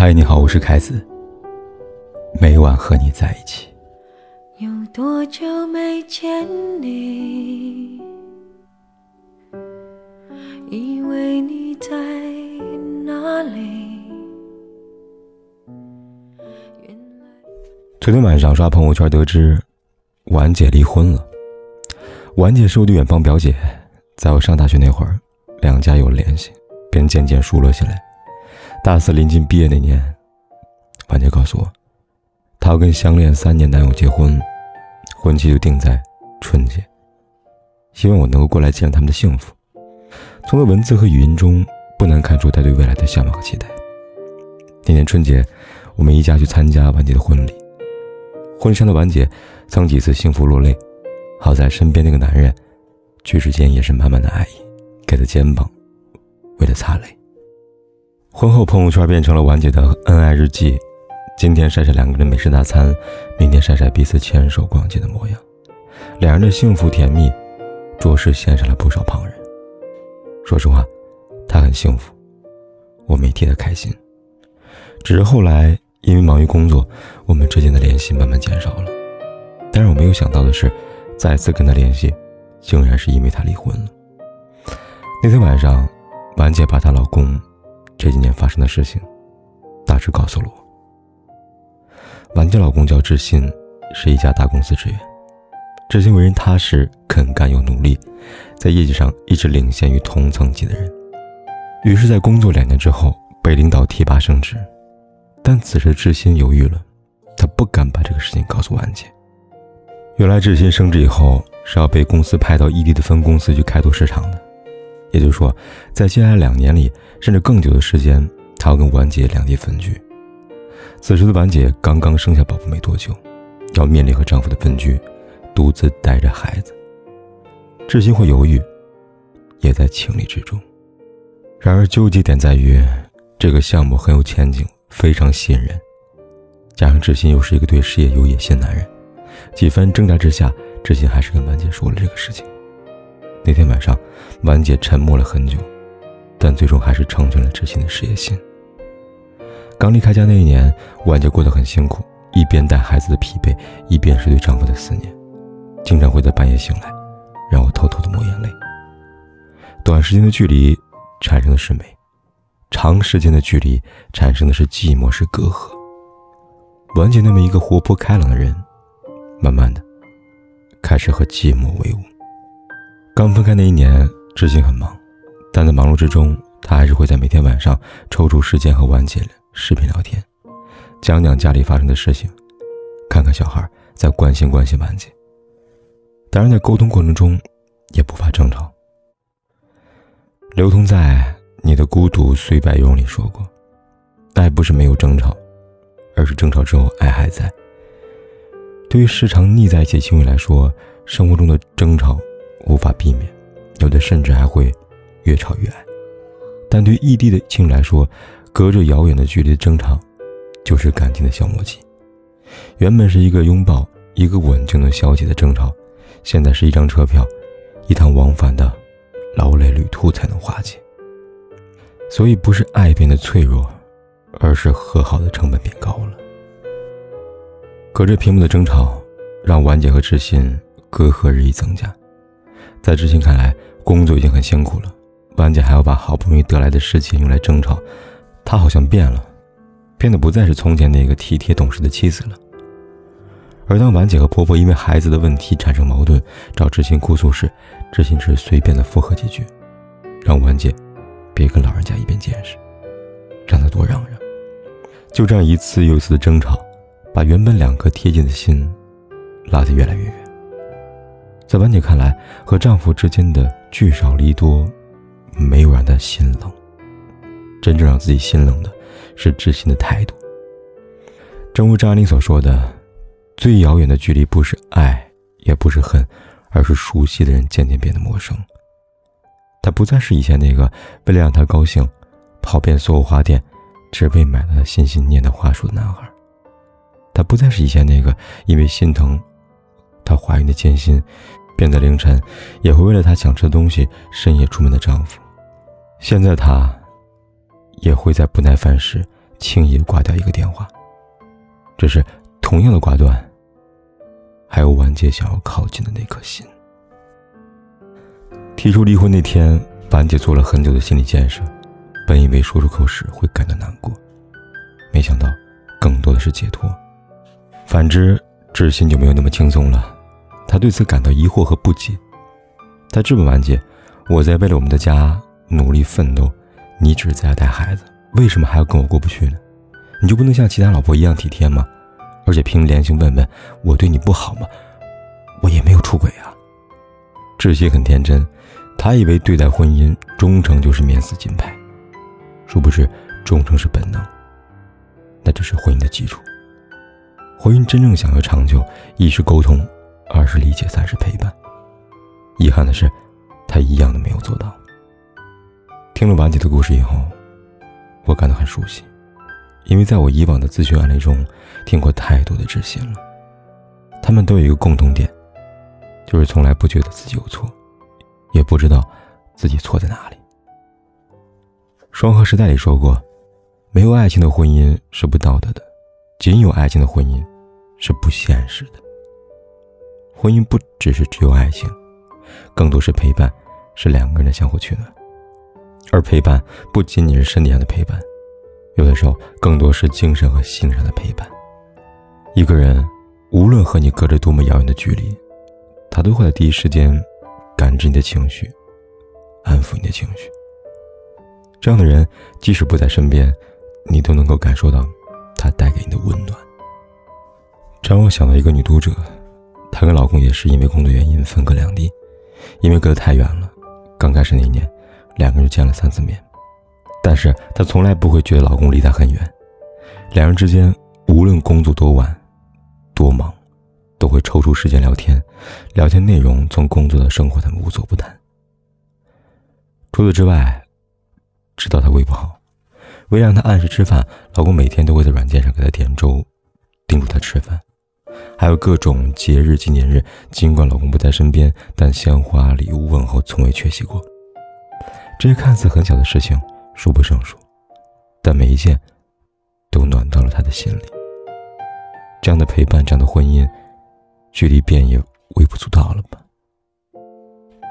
嗨，你好，我是凯子。每晚和你在一起。有多久没见你？以为你在哪里？昨天晚上刷朋友圈得知，婉姐离婚了。婉姐是我的远方表姐，在我上大学那会儿，两家有联系，便渐渐熟络起来。大四临近毕业那年，婉姐告诉我，她要跟相恋三年男友结婚，婚期就定在春节，希望我能够过来见证他们的幸福。从她文字和语音中，不难看出她对未来的向往和期待。那年春节，我们一家去参加婉姐的婚礼，婚纱的婉姐曾几次幸福落泪，好在身边那个男人，举止间也是满满的爱意，给她肩膀，为她擦泪。婚后朋友圈变成了婉姐的恩爱日记，今天晒晒两个人美食大餐，明天晒晒彼此牵手逛街的模样，两人的幸福甜蜜，着实羡煞了不少旁人。说实话，她很幸福，我没替她开心。只是后来因为忙于工作，我们之间的联系慢慢减少了。但是我没有想到的是，再次跟她联系，竟然是因为她离婚了。那天晚上，婉姐把她老公。这几年发生的事情，大致告诉了我。婉姐老公叫志新，是一家大公司职员。志新为人踏实、肯干又努力，在业绩上一直领先于同层级的人。于是，在工作两年之后，被领导提拔升职。但此时志新犹豫了，他不敢把这个事情告诉婉姐。原来，志新升职以后是要被公司派到异地的分公司去开拓市场的。也就是说，在接下来两年里，甚至更久的时间，她要跟婉姐两地分居。此时的婉姐刚刚生下宝宝没多久，要面临和丈夫的分居，独自带着孩子。志新会犹豫，也在情理之中。然而纠结点在于，这个项目很有前景，非常吸引人，加上志新又是一个对事业有野心的男人，几番挣扎之下，志新还是跟婉姐说了这个事情。那天晚上，婉姐沉默了很久，但最终还是成全了知心的事业心。刚离开家那一年，婉姐过得很辛苦，一边带孩子的疲惫，一边是对丈夫的思念，经常会在半夜醒来，让我偷偷的抹眼泪。短时间的距离产生的是美，长时间的距离产生的是寂寞，是隔阂。婉姐那么一个活泼开朗的人，慢慢的开始和寂寞为伍。刚分开那一年，志新很忙，但在忙碌之中，他还是会在每天晚上抽出时间和婉姐视频聊天，讲讲家里发生的事情，看看小孩，再关心关心婉姐。当然，在沟通过程中，也不乏争吵。刘同在《你的孤独虽败犹荣》里说过：“爱不是没有争吵，而是争吵之后爱还在。”对于时常腻在一起的情侣来说，生活中的争吵。无法避免，有的甚至还会越吵越爱。但对异地的情侣来说，隔着遥远的距离的争吵，就是感情的消磨期。原本是一个拥抱、一个吻就能消解的争吵，现在是一张车票、一趟往返的劳累旅途才能化解。所以，不是爱变得脆弱，而是和好的成本变高了。隔着屏幕的争吵，让婉姐和知心隔阂日益增加。在知心看来，工作已经很辛苦了，婉姐还要把好不容易得来的事情用来争吵，她好像变了，变得不再是从前那个体贴懂事的妻子了。而当婉姐和婆婆因为孩子的问题产生矛盾，找知心哭诉时，知心只是随便的附和几句，让婉姐别跟老人家一般见识，让她多让让。就这样一次又一次的争吵，把原本两颗贴近的心拉得越来越远。在婉姐看来，和丈夫之间的聚少离多，没有让她心冷。真正让自己心冷的，是知心的态度。正如张爱玲所说的：“最遥远的距离，不是爱，也不是恨，而是熟悉的人渐渐变得陌生。”他不再是以前那个为了让她高兴，跑遍所有花店，只为买了心心念的花束的男孩。他不再是以前那个因为心疼。她怀孕的艰辛，便在凌晨也会为了她想吃的东西深夜出门的丈夫。现在她也会在不耐烦时轻易挂掉一个电话。只是同样的挂断，还有婉姐想要靠近的那颗心。提出离婚那天，婉姐做了很久的心理建设，本以为说出口时会感到难过，没想到更多的是解脱。反之，知心就没有那么轻松了，他对此感到疑惑和不解。他质问婉姐：“我在为了我们的家努力奋斗，你只是在家带孩子，为什么还要跟我过不去呢？”你就不能像其他老婆一样体贴吗？而且凭良心问问，我对你不好吗？我也没有出轨啊。志新很天真，他以为对待婚姻忠诚就是免死金牌，殊不知忠诚是本能，那只是婚姻的基础。婚姻真正想要长久，一是沟通，二是理解，三是陪伴。遗憾的是，他一样的没有做到。听了婉姐的故事以后，我感到很熟悉。因为在我以往的咨询案例中，听过太多的知心了，他们都有一个共同点，就是从来不觉得自己有错，也不知道自己错在哪里。双河时代里说过，没有爱情的婚姻是不道德的，仅有爱情的婚姻是不现实的。婚姻不只是只有爱情，更多是陪伴，是两个人的相互取暖，而陪伴不仅仅是身体上的陪伴。有的时候，更多是精神和心上的陪伴。一个人，无论和你隔着多么遥远的距离，他都会在第一时间感知你的情绪，安抚你的情绪。这样的人，即使不在身边，你都能够感受到他带给你的温暖。这让我想到一个女读者，她跟老公也是因为工作原因分隔两地，因为隔得太远了，刚开始那一年，两个人就见了三次面。但是她从来不会觉得老公离她很远，两人之间无论工作多晚、多忙，都会抽出时间聊天，聊天内容从工作到生活，他们无所不谈。除此之外，知道她胃不好，为让她按时吃饭，老公每天都会在软件上给她点粥，叮嘱她吃饭。还有各种节日纪念日，尽管老公不在身边，但鲜花、礼物、问候从未缺席过。这些看似很小的事情。数不胜数，但每一件都暖到了他的心里。这样的陪伴，这样的婚姻，距离便也微不足道了吧？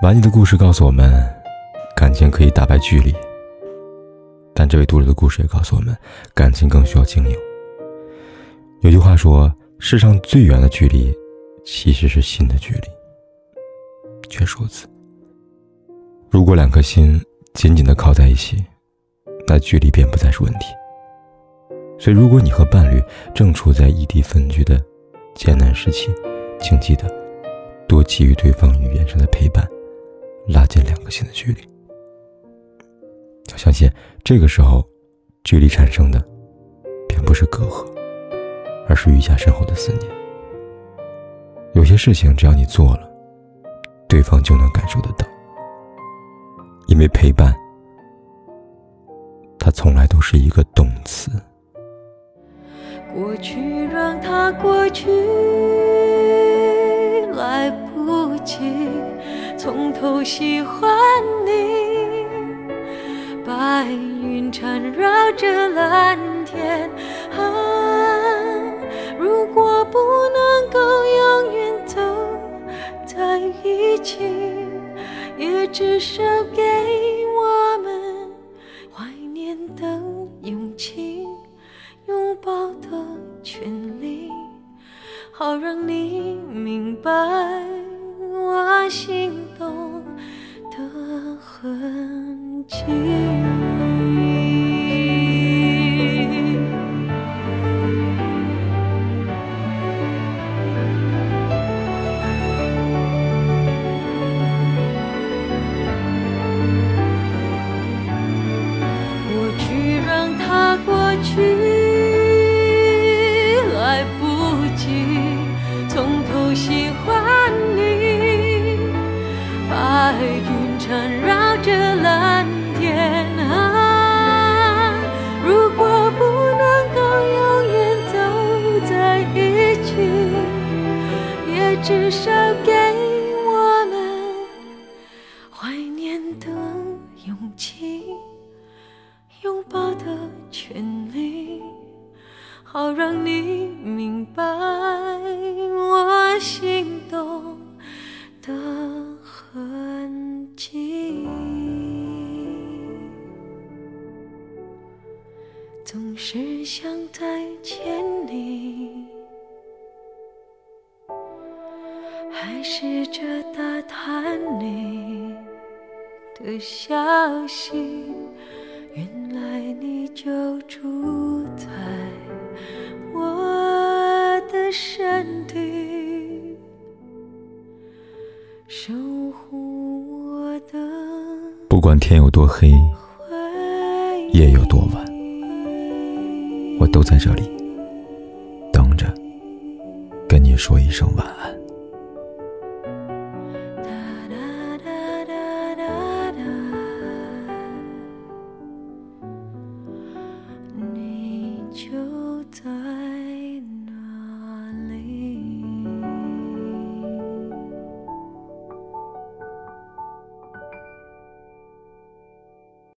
婉妮的故事告诉我们，感情可以打败距离，但这位读者的故事也告诉我们，感情更需要经营。有句话说，世上最远的距离，其实是心的距离。却如此。如果两颗心紧紧的靠在一起，那距离便不再是问题。所以，如果你和伴侣正处在异地分居的艰难时期，请记得多给予对方语言上的陪伴，拉近两颗心的距离。要相信，这个时候，距离产生的，并不是隔阂，而是愈加深厚的思念。有些事情，只要你做了，对方就能感受得到，因为陪伴。它从来都是一个动词。过去让它过去，来不及从头喜欢你。白云缠绕着蓝天，啊，果不能够永远走在一起，也至少给我们怀念。的勇气，拥抱的权利，好让你明白我心动的痕迹。去来不及从头喜欢你白云缠绕着蓝天啊如果不能够永远走在一起也至少给总是想再见你，还试着打探你的消息。原来你就住在我的身体，守护我的。不管天有多黑，夜有多晚，我都在这里等着，跟你说一声晚安。